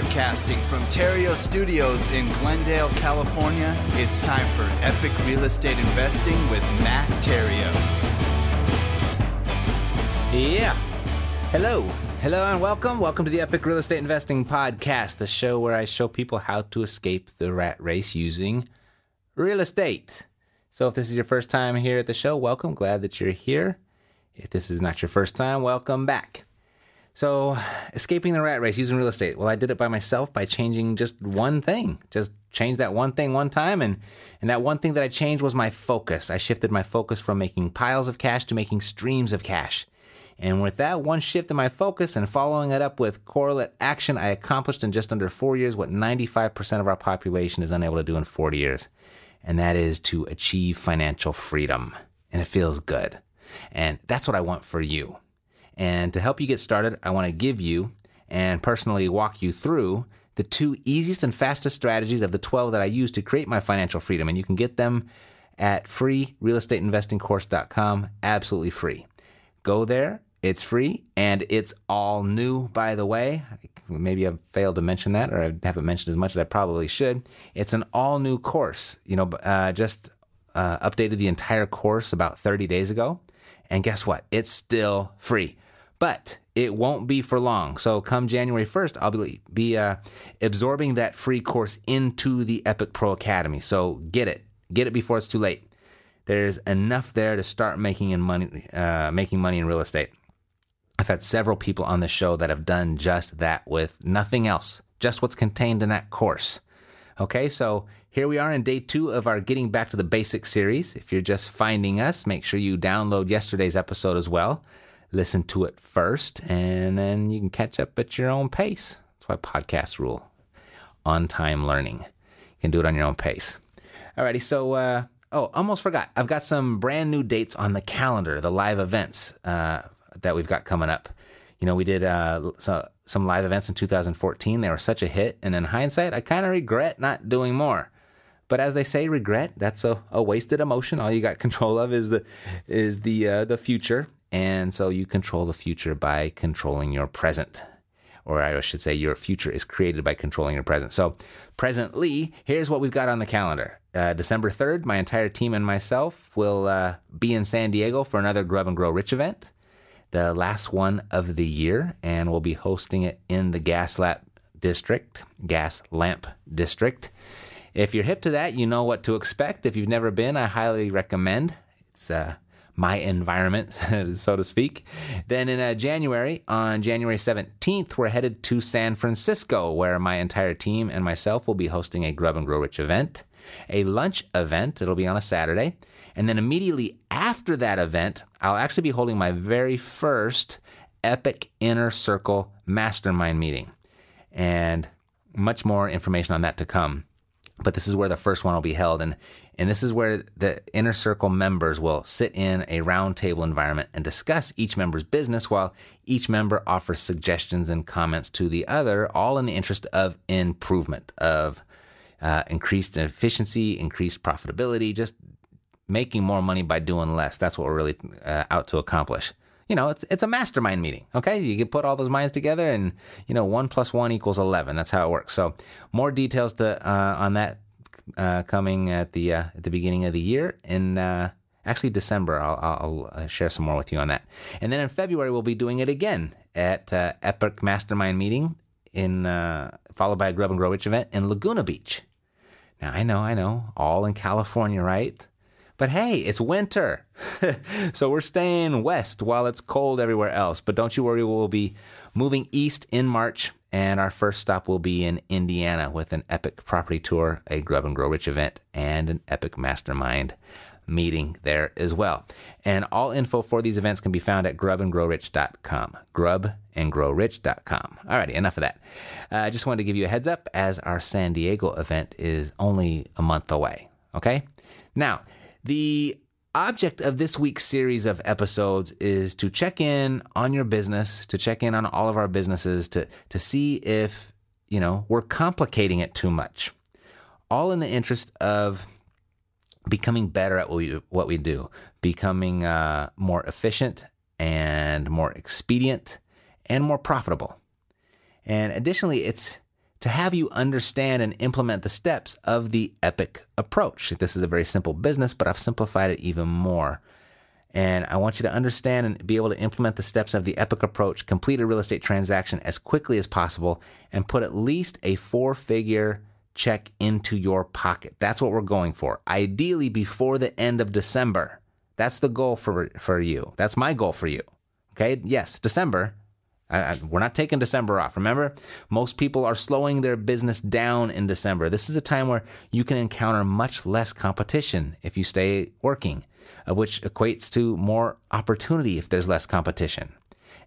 Broadcasting from Theriault Studios in Glendale, California, it's time for Epic Real Estate Investing with Matt Theriault. Yeah. Hello. Hello and welcome. Welcome to the Epic Real Estate Investing Podcast, the show where I show people how to escape the rat race using real estate. So if this is your first time here at the show, welcome. Glad that you're here. If this is not your first time, welcome back. So, escaping the rat race using real estate. Well, I did it by myself by changing just one thing. Just change that one thing one time and and that one thing that I changed was my focus. I shifted my focus from making piles of cash to making streams of cash. And with that one shift in my focus and following it up with correlate action, I accomplished in just under 4 years what 95% of our population is unable to do in 40 years. And that is to achieve financial freedom. And it feels good. And that's what I want for you. And to help you get started, I want to give you and personally walk you through the two easiest and fastest strategies of the 12 that I use to create my financial freedom. And you can get them at freerealestateinvestingcourse.com, absolutely free. Go there, it's free, and it's all new, by the way. Maybe I've failed to mention that, or I haven't mentioned as much as I probably should. It's an all new course. You know, uh, just uh, updated the entire course about 30 days ago. And guess what? It's still free but it won't be for long. So come January 1st, I'll be, be uh, absorbing that free course into the Epic Pro Academy. So get it, get it before it's too late. There's enough there to start making in money, uh, making money in real estate. I've had several people on the show that have done just that with nothing else, just what's contained in that course. Okay, so here we are in day two of our Getting Back to the Basics series. If you're just finding us, make sure you download yesterday's episode as well listen to it first, and then you can catch up at your own pace. That's why podcasts rule. On time learning. You can do it on your own pace. Alrighty, so uh, oh, almost forgot. I've got some brand new dates on the calendar, the live events uh, that we've got coming up. You know, we did uh, so, some live events in 2014. They were such a hit, and in hindsight, I kind of regret not doing more. But as they say, regret that's a, a wasted emotion. All you got control of is the is the uh, the future. And so you control the future by controlling your present. Or I should say, your future is created by controlling your present. So, presently, here's what we've got on the calendar. Uh, December 3rd, my entire team and myself will uh, be in San Diego for another Grub and Grow Rich event, the last one of the year, and we'll be hosting it in the Gas Lamp District. Gas Lamp District. If you're hip to that, you know what to expect. If you've never been, I highly recommend. It's uh, my environment, so to speak. Then in uh, January, on January 17th, we're headed to San Francisco, where my entire team and myself will be hosting a Grub and Grow Rich event, a lunch event. It'll be on a Saturday. And then immediately after that event, I'll actually be holding my very first Epic Inner Circle Mastermind meeting. And much more information on that to come but this is where the first one will be held and and this is where the inner circle members will sit in a roundtable environment and discuss each member's business while each member offers suggestions and comments to the other all in the interest of improvement of uh, increased efficiency increased profitability just making more money by doing less. That's what we're really uh, out to accomplish you know, it's it's a mastermind meeting. Okay, you can put all those minds together, and you know, one plus one equals eleven. That's how it works. So, more details to uh, on that uh, coming at the uh, at the beginning of the year in uh, actually December. I'll, I'll, uh, share some more with you on that. And then in February, we'll be doing it again at uh, Epic Mastermind meeting in followed by a Grub and Grow Rich event in Laguna Beach. Now I know, I know, all in California, right? But hey, it's winter. so we're staying west while it's cold everywhere else. But don't you worry, we'll be moving east in March. And our first stop will be in Indiana with an epic property tour, a Grub and Grow Rich event, and an epic mastermind meeting there as well. And all info for these events can be found at grubandgrowrich.com. Grubandgrowrich.com. Alrighty, enough of that. Uh, I just wanted to give you a heads up as our San Diego event is only a month away. Okay? Now, the object of this week's series of episodes is to check in on your business, to check in on all of our businesses, to, to see if, you know, we're complicating it too much. All in the interest of becoming better at what we, what we do, becoming uh, more efficient and more expedient and more profitable. And additionally, it's to have you understand and implement the steps of the EPIC approach. This is a very simple business, but I've simplified it even more. And I want you to understand and be able to implement the steps of the EPIC approach, complete a real estate transaction as quickly as possible, and put at least a four figure check into your pocket. That's what we're going for. Ideally, before the end of December. That's the goal for, for you. That's my goal for you. Okay. Yes, December, I, we're not taking December off. Remember, most people are slowing their business down in December. This is a time where you can encounter much less competition if you stay working, which equates to more opportunity if there's less competition.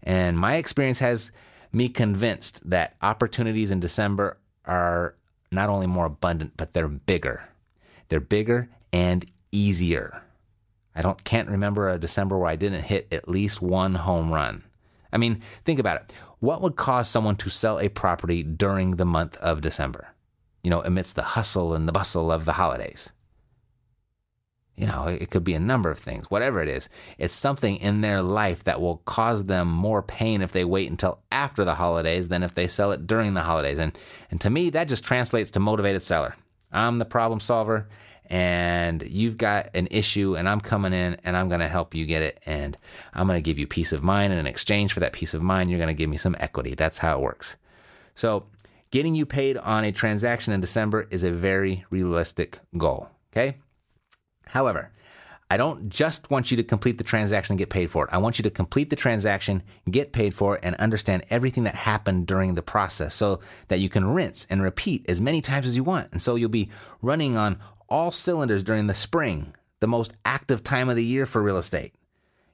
And my experience has me convinced that opportunities in December are not only more abundant, but they're bigger. They're bigger and easier. I don't can't remember a December where I didn't hit at least one home run. I mean, think about it. What would cause someone to sell a property during the month of December? You know, amidst the hustle and the bustle of the holidays. You know, it could be a number of things, whatever it is. It's something in their life that will cause them more pain if they wait until after the holidays than if they sell it during the holidays. And, and to me, that just translates to motivated seller. I'm the problem solver, and you've got an issue and I'm coming in and I'm going to help you get it and I'm going to give you peace of mind and in exchange for that peace of mind you're going to give me some equity. That's how it works. So, getting you paid on a transaction in December is a very realistic goal, okay? However, I don't just want you to complete the transaction and get paid for it. I want you to complete the transaction, get paid for it, and understand everything that happened during the process so that you can rinse and repeat as many times as you want. And so you'll be running on all cylinders during the spring, the most active time of the year for real estate.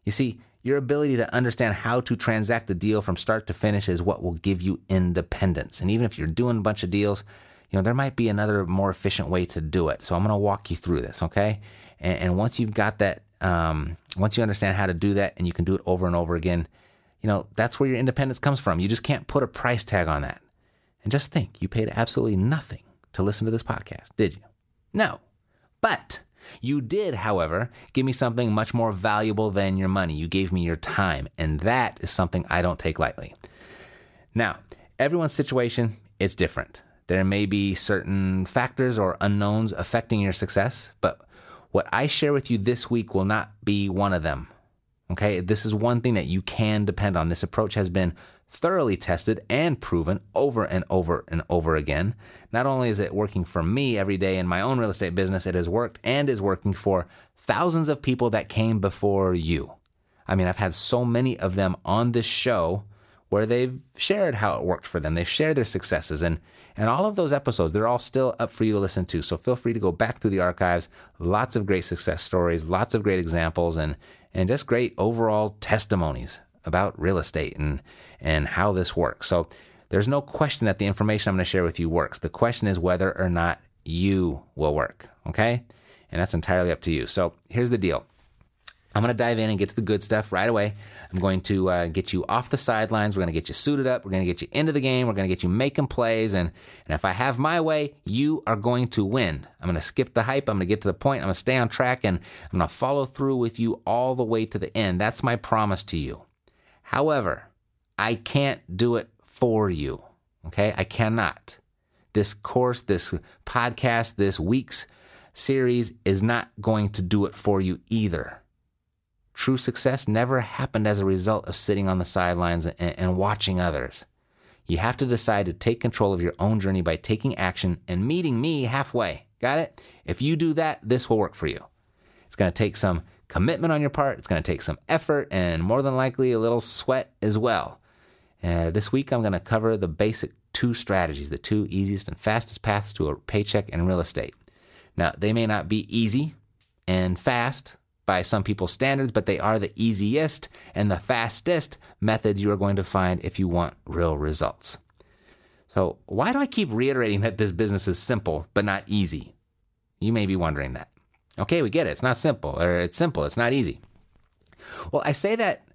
You see, your ability to understand how to transact a deal from start to finish is what will give you independence. And even if you're doing a bunch of deals, you know, there might be another more efficient way to do it. So I'm going to walk you through this, okay? And, and once you've got that, um, once you understand how to do that and you can do it over and over again, you know, that's where your independence comes from. You just can't put a price tag on that. And just think, you paid absolutely nothing to listen to this podcast, did you? No. But you did, however, give me something much more valuable than your money. You gave me your time, and that is something I don't take lightly. Now, everyone's situation is different. There may be certain factors or unknowns affecting your success, but what I share with you this week will not be one of them. Okay, this is one thing that you can depend on. This approach has been thoroughly tested and proven over and over and over again. Not only is it working for me every day in my own real estate business, it has worked and is working for thousands of people that came before you. I mean, I've had so many of them on this show where they've shared how it worked for them. They've shared their successes and and all of those episodes, they're all still up for you to listen to. So feel free to go back through the archives. Lots of great success stories, lots of great examples and and just great overall testimonies about real estate and and how this works. So there's no question that the information I'm going to share with you works. The question is whether or not you will work, okay? And that's entirely up to you. So here's the deal. I'm going to dive in and get to the good stuff right away. I'm going to uh, get you off the sidelines. We're going to get you suited up. We're going to get you into the game. We're going to get you making plays. And, and if I have my way, you are going to win. I'm going to skip the hype. I'm going to get to the point. I'm going to stay on track and I'm going to follow through with you all the way to the end. That's my promise to you. However, I can't do it for you. Okay? I cannot. This course, this podcast, this week's series is not going to do it for you either. True success never happened as a result of sitting on the sidelines and, and, watching others. You have to decide to take control of your own journey by taking action and meeting me halfway. Got it? If you do that, this will work for you. It's going to take some commitment on your part, it's going to take some effort, and more than likely a little sweat as well. Uh, this week, I'm going to cover the basic two strategies, the two easiest and fastest paths to a paycheck in real estate. Now, they may not be easy, and fast by some people's standards, but they are the easiest and the fastest methods you are going to find if you want real results. So, why do I keep reiterating that this business is simple but not easy? You may be wondering that. Okay, we get it. It's not simple, or it's simple, it's not easy. Well, I say that,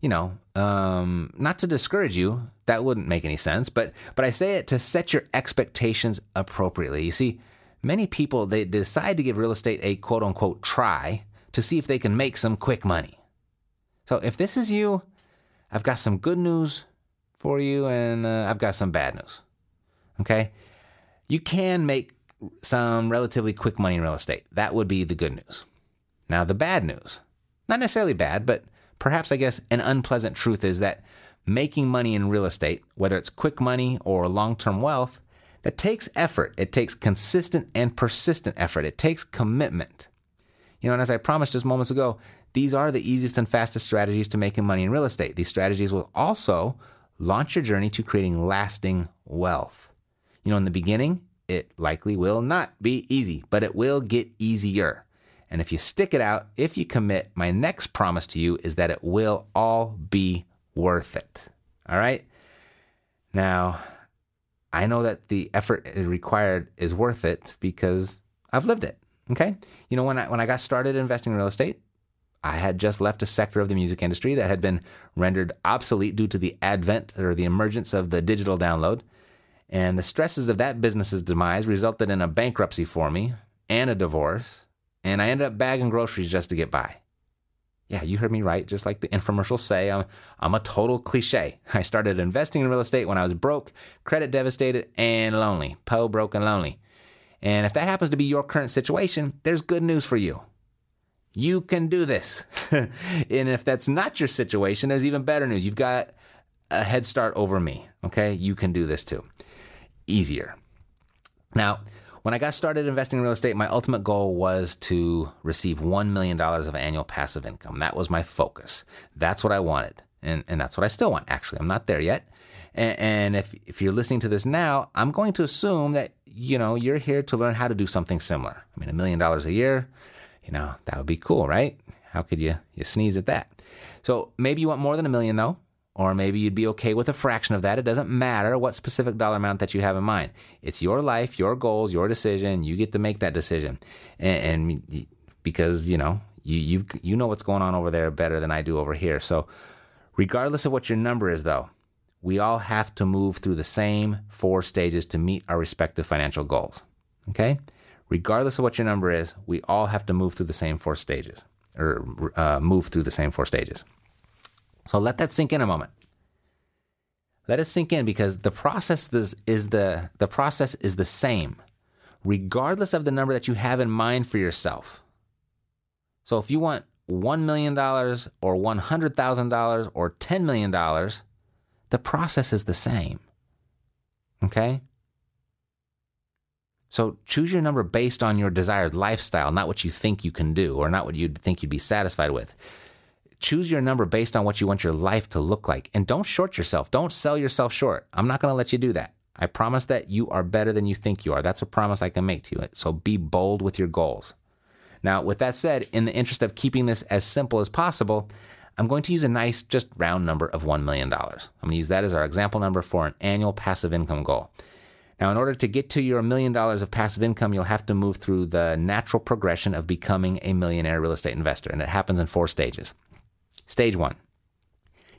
you know, um, not to discourage you. That wouldn't make any sense. But but I say it to set your expectations appropriately. You see, many people they decide to give real estate a quote unquote try to see if they can make some quick money. So if this is you, I've got some good news for you, and uh, I've got some bad news. Okay, you can make some relatively quick money in real estate. That would be the good news. Now the bad news not necessarily bad, but perhaps I guess an unpleasant truth is that making money in real estate, whether it's quick money or long term wealth, that takes effort. It takes consistent and persistent effort. It takes commitment. You know, and as I promised just moments ago, these are the easiest and fastest strategies to making money in real estate. These strategies will also launch your journey to creating lasting wealth. You know, in the beginning, it likely will not be easy, but it will get easier. And if you stick it out, if you commit, my next promise to you is that it will all be worth it. All right? Now, I know that the effort required is worth it because I've lived it. Okay? You know, when I when I got started investing in real estate, I had just left a sector of the music industry that had been rendered obsolete due to the advent or the emergence of the digital download. And the stresses of that business's demise resulted in a bankruptcy for me and a divorce and I ended up bagging groceries just to get by. Yeah, you heard me right. Just like the infomercials say, I'm, I'm a total cliche. I started investing in real estate when I was broke, credit devastated, and lonely. Po, broke, and lonely. And if that happens to be your current situation, there's good news for you. You can do this. and if that's not your situation, there's even better news. You've got a head start over me. Okay? You can do this too. Easier. Now, when I got started investing in real estate, my ultimate goal was to receive $1 million of annual passive income. That was my focus. That's what I wanted. And, and that's what I still want, actually. I'm not there yet. And, and if, if you're listening to this now, I'm going to assume that, you know, you're here to learn how to do something similar. I mean, a million dollars a year, you know, that would be cool, right? How could you, you sneeze at that? So maybe you want more than a million though. Or maybe you'd be okay with a fraction of that. It doesn't matter what specific dollar amount that you have in mind. It's your life, your goals, your decision. You get to make that decision. And, and because, you know, you, you you know what's going on over there better than I do over here. So, regardless of what your number is, though, we all have to move through the same four stages to meet our respective financial goals. Okay? Regardless of what your number is, we all have to move through the same four stages or uh, move through the same four stages. So let that sink in a moment. Let it sink in because the process is, is the the process is the same, regardless of the number that you have in mind for yourself. So if you want one million dollars or one hundred thousand dollars or ten million dollars, the process is the same. Okay? So choose your number based on your desired lifestyle, not what you think you can do or not what you'd think you'd be satisfied with choose your number based on what you want your life to look like. And don't short yourself. Don't sell yourself short. I'm not going to let you do that. I promise that you are better than you think you are. That's a promise I can make to you. So be bold with your goals. Now, with that said, in the interest of keeping this as simple as possible, I'm going to use a nice, just round number of $1 million. I'm going to use that as our example number for an annual passive income goal. Now, in order to get to your million dollars of passive income, you'll have to move through the natural progression of becoming a millionaire real estate investor, and it happens in four stages. Stage one,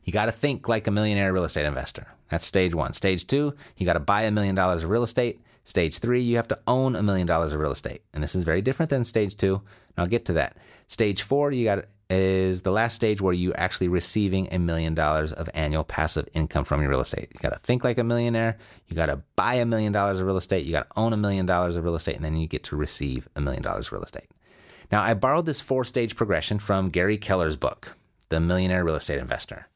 you got to think like a millionaire real estate investor. That's stage one. Stage two, you got to buy a million dollars of real estate. Stage three, you have to own a million dollars of real estate. And this is very different than stage two. And I'll get to that. Stage four, you got is the last stage where you're actually receiving a million dollars of annual passive income from your real estate. You got to think like a millionaire. You got to buy a million dollars of real estate. You got to own a million dollars of real estate, and then you get to receive a million dollars of real estate. Now, I borrowed this four stage progression from Gary Keller's book. The Millionaire Real Estate Investor.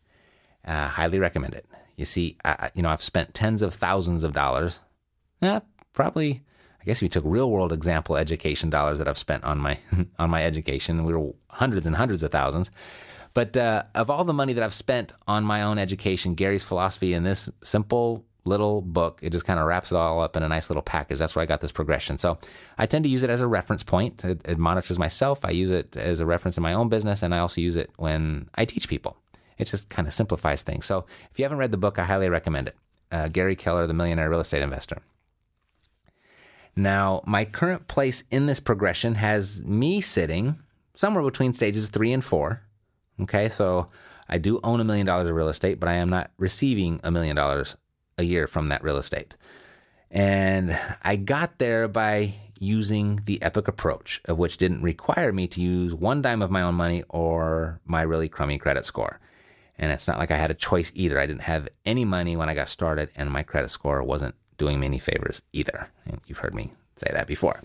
Uh, highly recommend it. You see, you know, I've spent tens of thousands of dollars. Yeah, probably. I guess we took real world example education dollars that I've spent on my on my education, we were hundreds and hundreds of thousands. But uh, of all the money that I've spent on my own education, Gary's philosophy in this simple little book. It just kind of wraps it all up in a nice little package. That's where I got this progression. So I tend to use it as a reference point. It, it, monitors myself. I use it as a reference in my own business, and I also use it when I teach people. It just kind of simplifies things. So if you haven't read the book, I highly recommend it. Uh, Gary Keller, The Millionaire Real Estate Investor. Now, my current place in this progression has me sitting somewhere between stages three and four. Okay, so I do own a million dollars of real estate, but I am not receiving a million dollars a year from that real estate. And I got there by using the Epic approach, of which didn't require me to use one dime of my own money or my really crummy credit score. And it's not like I had a choice either. I didn't have any money when I got started, and my credit score wasn't doing me any favors either. And you've heard me say that before.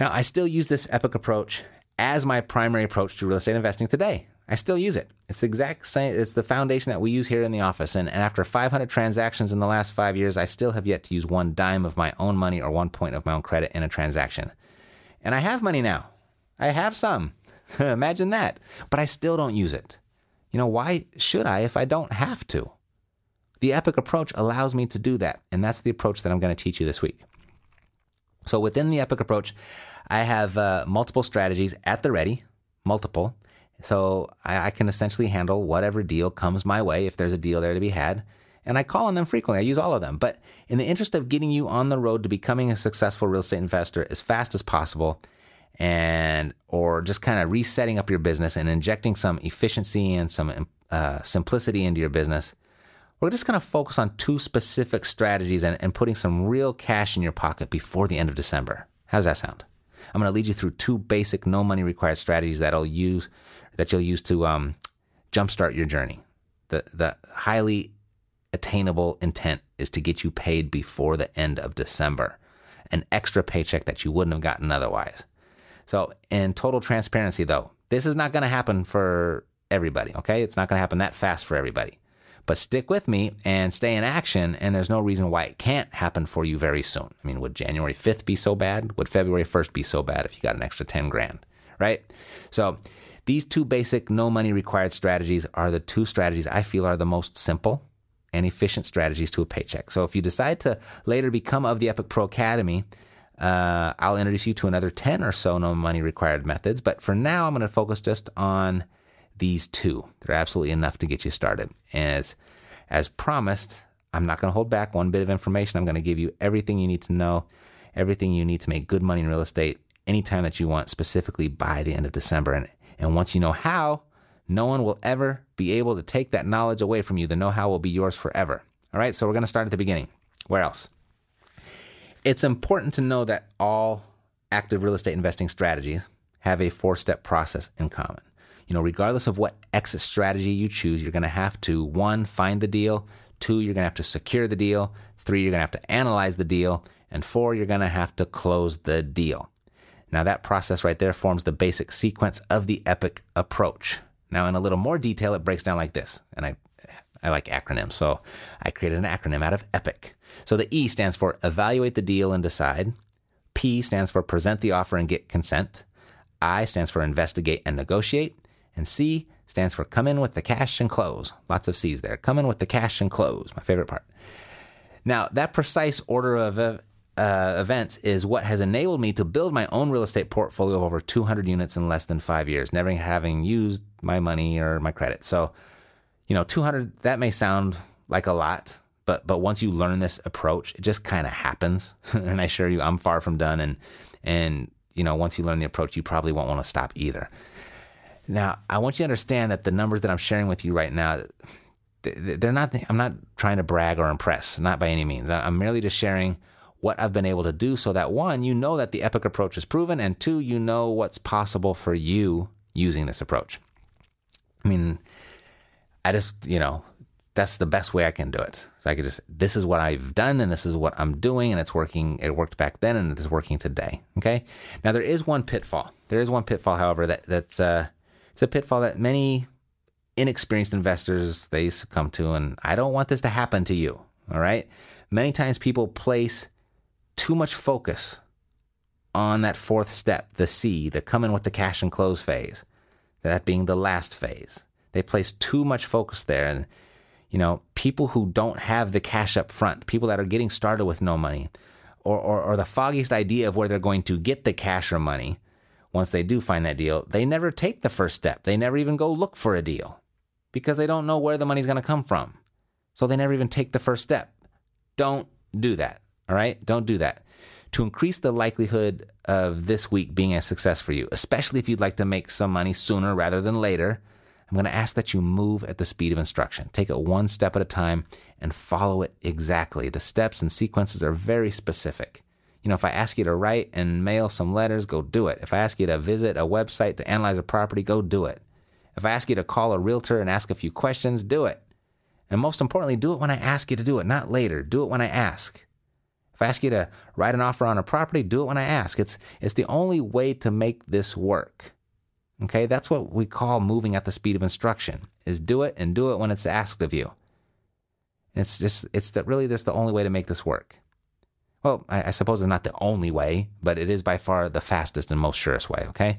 Now, I still use this Epic approach as my primary approach to real estate investing today. I still use it. It's the exact same. It's the foundation that we use here in the office. And, and after 500 transactions in the last five years, I still have yet to use one dime of my own money or one point of my own credit in a transaction. And I have money now. I have some. Imagine that. But I still don't use it. You know, why should I if I don't have to? The Epic approach allows me to do that. And that's the approach that I'm going to teach you this week. So within the Epic approach, I have uh, multiple strategies at the ready, multiple so I, I, can essentially handle whatever deal comes my way if there's a deal there to be had. And I call on them frequently. I use all of them. But in the interest of getting you on the road to becoming a successful real estate investor as fast as possible, and or just kind of resetting up your business and injecting some efficiency and some uh, simplicity into your business, we're just going to focus on two specific strategies and, and putting some real cash in your pocket before the end of December. How does that sound? I'm going to lead you through two basic no money required strategies that I'll use that you'll use to um, jumpstart your journey. The the highly attainable intent is to get you paid before the end of December, an extra paycheck that you wouldn't have gotten otherwise. So, in total transparency, though, this is not going to happen for everybody. Okay, it's not going to happen that fast for everybody. But stick with me and stay in action, and there's no reason why it can't happen for you very soon. I mean, would January 5th be so bad? Would February 1st be so bad if you got an extra 10 grand, right? So, these two basic no money required strategies are the two strategies I feel are the most simple and efficient strategies to a paycheck. So if you decide to later become of the Epic Pro Academy, uh, I'll introduce you to another 10 or so no money required methods. But for now, I'm going to focus just on these two. They're absolutely enough to get you started. As, as promised, I'm not going to hold back one bit of information. I'm going to give you everything you need to know, everything you need to make good money in real estate anytime that you want, specifically by the end of December. And and once you know how, no one will ever be able to take that knowledge away from you. The know how will be yours forever. All right, so we're going to start at the beginning. Where else? It's important to know that all active real estate investing strategies have a four step process in common. You know, regardless of what exit strategy you choose, you're going to have to one, find the deal, two, you're going to have to secure the deal, three, you're going to have to analyze the deal, and four, you're going to have to close the deal. Now, that process right there forms the basic sequence of the EPIC approach. Now, in a little more detail, it breaks down like this. And I, I like acronyms, so I created an acronym out of EPIC. So the E stands for evaluate the deal and decide. P stands for present the offer and get consent. I stands for investigate and negotiate. And C stands for come in with the cash and close. Lots of C's there. Come in with the cash and close, my favorite part. Now, that precise order of uh, events is what has enabled me to build my own real estate portfolio of over 200 units in less than five years, never having used my money or my credit. So, you know, 200, that may sound like a lot, but, but once you learn this approach, it just kind of happens. and I assure you, I'm far from done. And, and, you know, once you learn the approach, you probably won't want to stop either. Now, I want you to understand that the numbers that I'm sharing with you right now, they're not, I'm not trying to brag or impress, not by any means. I'm merely just sharing what I've been able to do so that one, you know that the Epic approach is proven, and two, you know what's possible for you using this approach. I mean, I just, you know, that's the best way I can do it. So I could just, this is what I've done and this is what I'm doing and it's working. It worked back then and it's working today. Okay. Now there is one pitfall. There is one pitfall, however, that that's uh, it's a pitfall that many inexperienced investors they succumb to, and I don't want this to happen to you. All right. Many times people place too much focus on that fourth step, the C, the come in with the cash and close phase, that being the last phase. They place too much focus there. And, you know, people who don't have the cash up front, people that are getting started with no money, or, or, or the foggiest idea of where they're going to get the cash or money once they do find that deal, they never take the first step. They never even go look for a deal because they don't know where the money's going to come from. So they never even take the first step. Don't do that. All right? Don't do that. To increase the likelihood of this week being a success for you, especially if you'd like to make some money sooner rather than later, I'm going to ask that you move at the speed of instruction. Take it one step at a time and follow it exactly. The steps and sequences are very specific. You know, if I ask you to write and mail some letters, go do it. If I ask you to visit a website to analyze a property, go do it. If I ask you to call a realtor and ask a few questions, do it. And most importantly, do it when I ask you to do it, not later. Do it when I ask. If I ask you to write an offer on a property, do it when I ask. It's, it's the only way to make this work. Okay, that's what we call moving at the speed of instruction, is do it and do it when it's asked of you. It's just, it's the, really just the only way to make this work. Well, I, I suppose it's not the only way, but it is by far the fastest and most surest way, okay?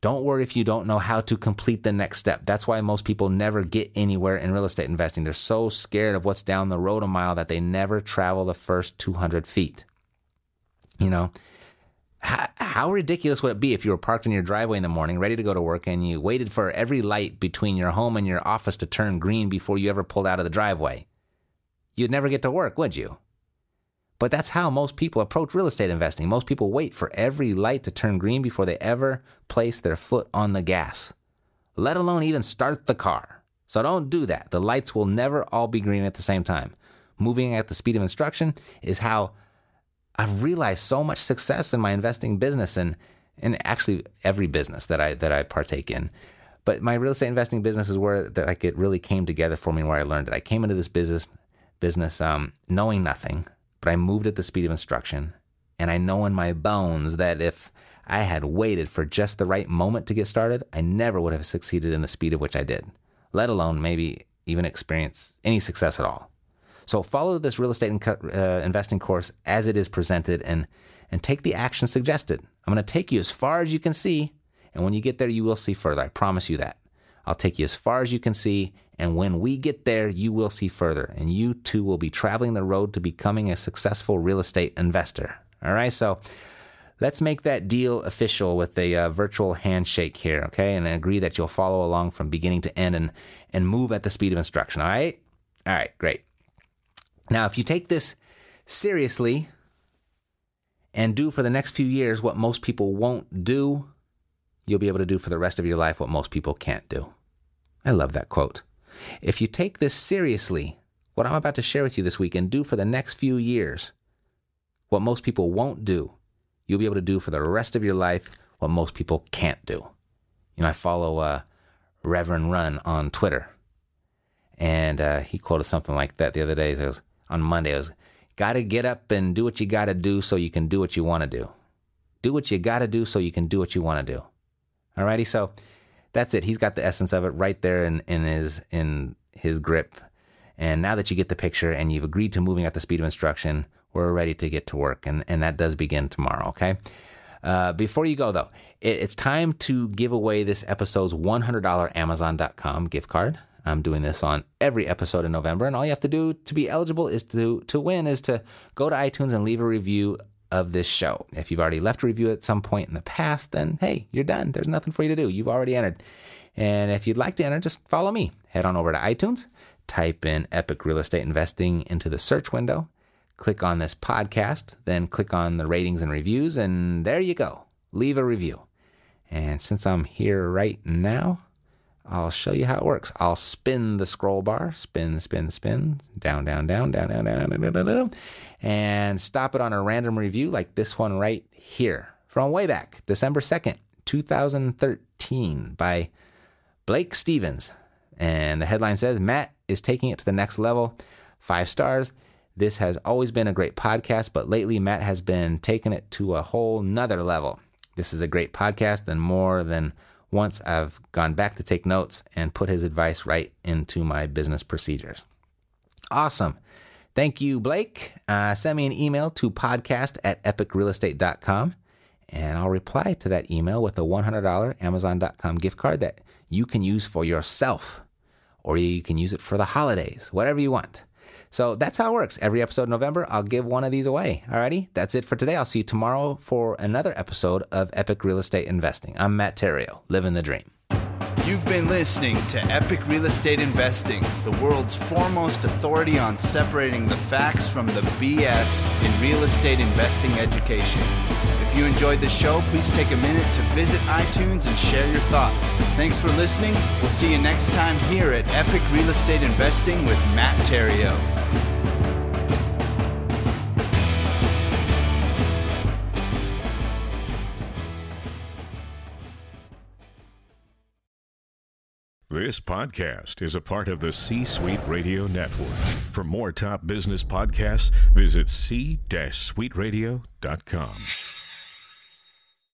Don't worry if you don't know how to complete the next step. That's why most people never get anywhere in real estate investing. They're so scared of what's down the road a mile that they never travel the first 200 feet. You know, how, how, ridiculous would it be if you were parked in your driveway in the morning, ready to go to work, and you waited for every light between your home and your office to turn green before you ever pulled out of the driveway? You'd never get to work, would you? But that's how most people approach real estate investing. Most people wait for every light to turn green before they ever place their foot on the gas, let alone even start the car. So don't do that. The lights will never all be green at the same time. Moving at the speed of instruction is how I've realized so much success in my investing business and and actually every business that I that I partake in. But my real estate investing business is where that like it really came together for me where I learned it. I came into this business business um, knowing nothing but I moved at the speed of instruction. And I know in my bones that if I had waited for just the right moment to get started, I never would have succeeded in the speed at which I did, let alone maybe even experience any success at all. So follow this real estate uh, investing course as it is presented and, and take the action suggested. I'm going to take you as far as you can see. And when you get there, you will see further. I promise you that. I'll take you as far as you can see and when we get there, you will see further, and you too will be traveling the road to becoming a successful real estate investor. All right, so let's make that deal official with a uh, virtual handshake here, okay? And agree that you'll follow along from beginning to end and, and move at the speed of instruction, all right? All right, great. Now, if you take this seriously and do for the next few years what most people won't do, you'll be able to do for the rest of your life what most people can't do. I love that quote. If you take this seriously, what I'm about to share with you this week and do for the next few years, what most people won't do, you'll be able to do for the rest of your life what most people can't do. You know, I follow uh, Reverend Run on Twitter, and uh, he quoted something like that the other day. It was on Monday. It was, "Got to get up and do what you got to do so you can do what you want to do. Do what you got to do so you can do what you want to do." Alrighty, so that's it. He's got the essence of it right there in, in his in his grip. And now that you get the picture and you've agreed to moving at the speed of instruction, we're ready to get to work. And, and that does begin tomorrow, okay? Uh, before you go, though, it, it's time to give away this episode's $100 Amazon.com gift card. I'm doing this on every episode in November, and all you have to do to be eligible is to to win is to go to iTunes and leave a review of this show. If you've already left a review at some point in the past, then hey, you're done. There's nothing for you to do. You've already entered. And if you'd like to enter, just follow me. Head on over to iTunes, type in Epic Real Estate Investing into the search window, click on this podcast, then click on the ratings and reviews, and there you go. Leave a review. And since I'm here right now, I'll show you how it works. I'll spin the scroll bar, spin, spin, spin, down, down, down, down, down, down, down, down, down, and stop it on a random review like this one right here from way back, December 2nd, 2013, by Blake Stevens. And the headline says Matt is taking it to the next level. Five stars. This has always been a great podcast, but lately Matt has been taking it to a whole nother level. This is a great podcast and more than once I've gone back to take notes and put his advice right into my business procedures. Awesome. Thank you, Blake. Uh, send me an email to podcast at epicrealestate.com and I'll reply to that email with a $100 Amazon.com gift card that you can use for yourself or you can use it for the holidays, whatever you want. So that's how it works. Every episode in November, I'll give one of these away. Alrighty, that's it for today. I'll see you tomorrow for another episode of Epic Real Estate Investing. I'm Matt Theriault, living the dream. You've been listening to Epic Real Estate Investing, the world's foremost authority on separating the facts from the BS in real estate investing education. If you enjoyed the show, please take a minute to visit iTunes and share your thoughts. Thanks for listening. We'll see you next time here at Epic Real Estate Investing with Matt Theriault. This podcast is a part of the C Suite Radio Network. For more top business podcasts, visit c-suiteradio.com.